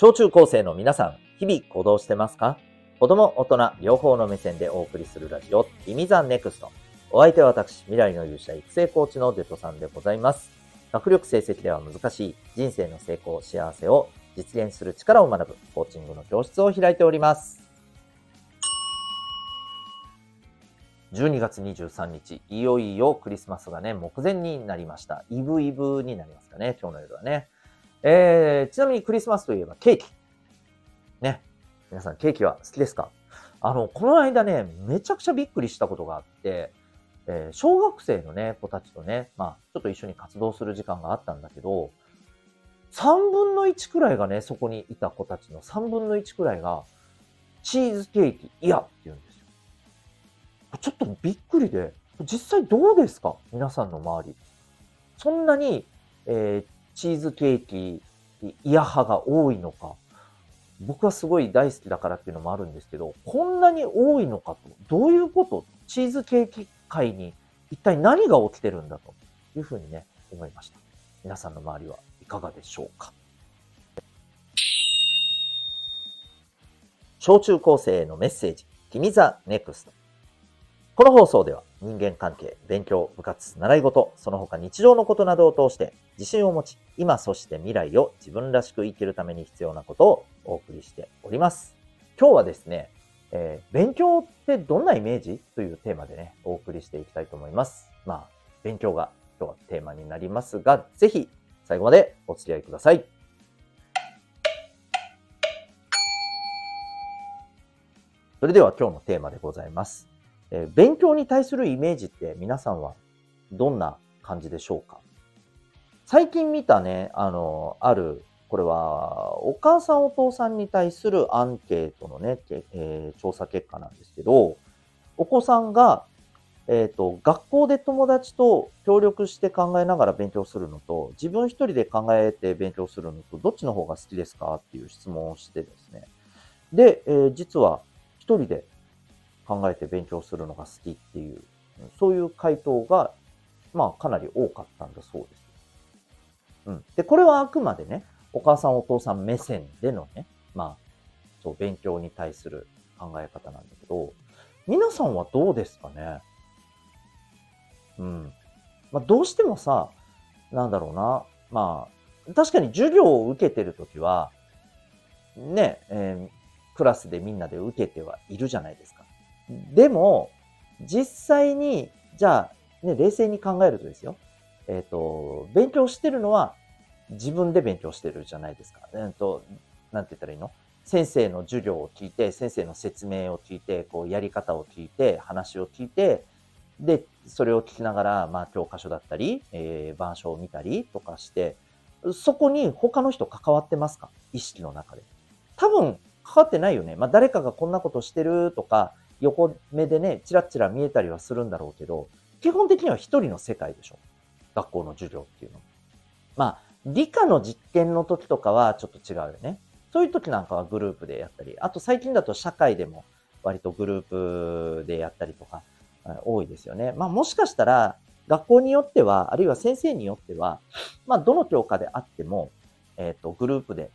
小中高生の皆さん、日々行動してますか？子供、大人、両方の目線でお送りするラジオ、君 the NEXT。お相手は私、未来の勇者育成コーチのデトさんでございます。学力成績では難しい人生の成功、幸せを実現する力を学ぶコーチングの教室を開いております。12月23日、いよいよクリスマスがね、目前になりました。イブイブになりますかね、今日の夜はね。えー、ちなみにクリスマスといえばケーキ。ね。皆さんケーキは好きですか？あの、この間ね、めちゃくちゃびっくりしたことがあって、えー、小学生のね、子たちとね、まあ、ちょっと一緒に活動する時間があったんだけど、3分の1くらいがね、そこにいた子たちの3分の1くらいが、チーズケーキ、いやって言うんですよ。ちょっとびっくりで、実際どうですか？皆さんの周り。そんなに、えー、チーズケーキ嫌派が多いのか。僕はすごい大好きだからっていうのもあるんですけど、こんなに多いのかと。どういうこと？チーズケーキ界に一体何が起きてるんだというふうにね、思いました。皆さんの周りはいかがでしょうか？小中高生へのメッセージ、君 the NEXT。この放送では人間関係、勉強、部活、習い事、その他日常のことなどを通して自信を持ち、今そして未来を自分らしく生きるために必要なことをお送りしております。今日はですね、えー、勉強ってどんなイメージというテーマでね、お送りしていきたいと思います。まあ、勉強が今日はテーマになりますが、ぜひ最後までお付き合いください。それでは今日のテーマでございます。えー、勉強に対するイメージって皆さんはどんな感じでしょうか？最近見たね、あの、ある、これはお母さんお父さんに対するアンケートのね、えー、調査結果なんですけど、お子さんが、えっ、ー、と、学校で友達と協力して考えながら勉強するのと、自分一人で考えて勉強するのと、どっちの方が好きですか？っていう質問をしてですね。で、えー、実は一人で考えて勉強するのが好きっていう、そういう回答が、まあ、かなり多かったんだそうです。うん。で、これはあくまでね、お母さんお父さん目線でのね、まあ、そう、勉強に対する考え方なんだけど、皆さんはどうですかね？うん。まあ、どうしてもさ、なんだろうな。まあ、確かに授業を受けてるときは、ね、えー、クラスでみんなで受けてはいるじゃないですか。でも、実際に、じゃあ、ね、冷静に考えるとですよ。えっ、ー、と、勉強してるのは自分で勉強してるじゃないですか。えっ、ー、と、なんて言ったらいいの？先生の授業を聞いて、先生の説明を聞いて、こう、やり方を聞いて、話を聞いて、で、それを聞きながら、まあ、教科書だったり、えー、板書を見たりとかして、そこに他の人関わってますか？意識の中で。多分、関わってないよね。まあ、誰かがこんなことしてるとか、横目でね、チラッチラ見えたりはするんだろうけど、基本的には一人の世界でしょ。学校の授業っていうの。まあ、理科の実験の時とかはちょっと違うよね。そういう時なんかはグループでやったり、あと最近だと社会でも割とグループでやったりとか、多いですよね。まあもしかしたら、学校によっては、あるいは先生によっては、まあどの教科であっても、えっ、ー、と、グループで、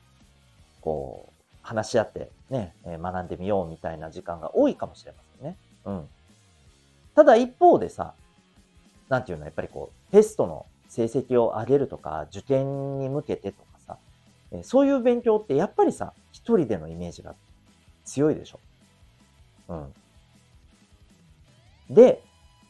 こう、話し合ってね、え学んでみようみたいな時間が多いかもしれませんね。うん。ただ一方でさ、なんていうの、やっぱりこう、テストの成績を上げるとか、受験に向けてとかさ、えそういう勉強ってやっぱりさ、一人でのイメージが強いでしょ。うん。で、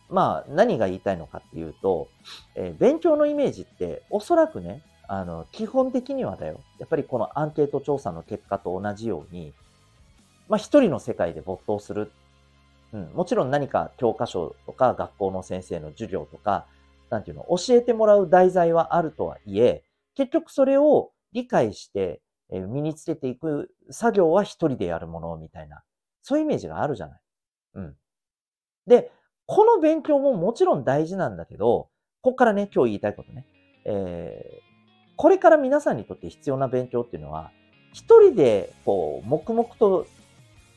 まあ、何が言いたいのかっていうと、えー、勉強のイメージっておそらくね、あの、基本的にはだよ。やっぱりこのアンケート調査の結果と同じように、まあ一人の世界で没頭する。うん。もちろん何か教科書とか学校の先生の授業とか、なんていうの、教えてもらう題材はあるとはいえ、結局それを理解して、え身につけていく作業は一人でやるものみたいな、そういうイメージがあるじゃない。うん。で、この勉強ももちろん大事なんだけど、ここからね、今日言いたいことね。え、これから皆さんにとって必要な勉強っていうのは、一人で、こう、黙々と、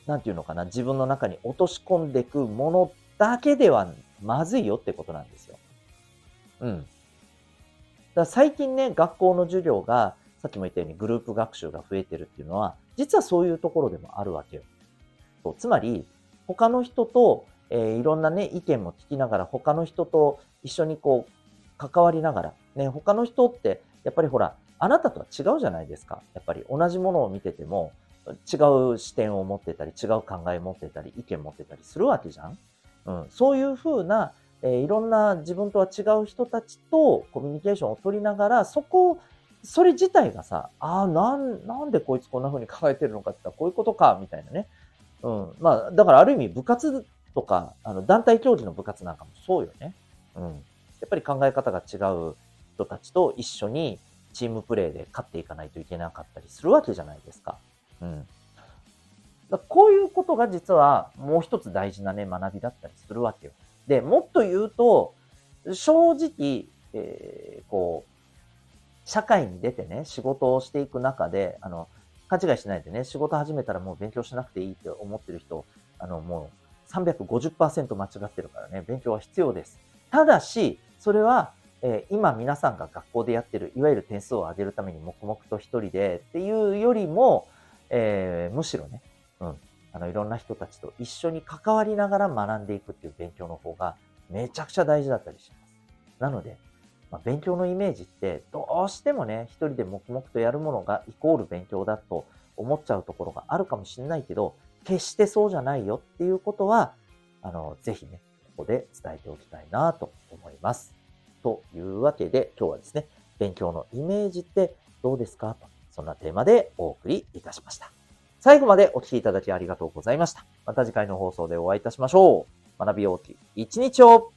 なんていうのかな、自分の中に落とし込んでいくものだけではまずいよってことなんですよ。うん。だ最近ね、学校の授業が、さっきも言ったようにグループ学習が増えてるっていうのは、実はそういうところでもあるわけよ。そうつまり、他の人と、えー、いろんなね、意見も聞きながら、他の人と一緒にこう、関わりながら、ね、他の人って、やっぱりほら、あなたとは違うじゃないですか。やっぱり同じものを見てても、違う視点を持ってたり、違う考えを持ってたり、意見持ってたりするわけじゃん。うん、そういうふうな、えー、いろんな自分とは違う人たちとコミュニケーションを取りながら、そこをそれ自体がさ、ああ、なん、でこいつこんな風に考えてるのかって言ったらこういうことか、みたいなね。うん。まあ、だからある意味部活とか、あの、団体競技の部活なんかもそうよね。うん。やっぱり考え方が違う人たちと一緒にチームプレーで勝っていかないといけなかったりするわけじゃないですか。うん。だこういうことが実はもう一つ大事なね、学びだったりするわけよ。で、もっと言うと、正直、えー、こう、社会に出てね、仕事をしていく中で、あの、勘違いしないでね、仕事始めたらもう勉強しなくていいって思ってる人、あの、もう350%間違ってるからね、勉強は必要です。ただし、それは、えー、今皆さんが学校でやってる、いわゆる点数を上げるために黙々と一人でっていうよりも、えー、むしろね、うん、あの、いろんな人たちと一緒に関わりながら学んでいくっていう勉強の方がめちゃくちゃ大事だったりします。なので、まあ、勉強のイメージってどうしてもね、一人で黙々とやるものがイコール勉強だと思っちゃうところがあるかもしれないけど、決してそうじゃないよっていうことは、あの、ぜひね、ここで伝えておきたいなと思います。というわけで、今日はですね、勉強のイメージってどうですかと、そんなテーマでお送りいたしました。最後までお聴きいただきありがとうございました。また次回の放送でお会いいたしましょう。学び大きい一日を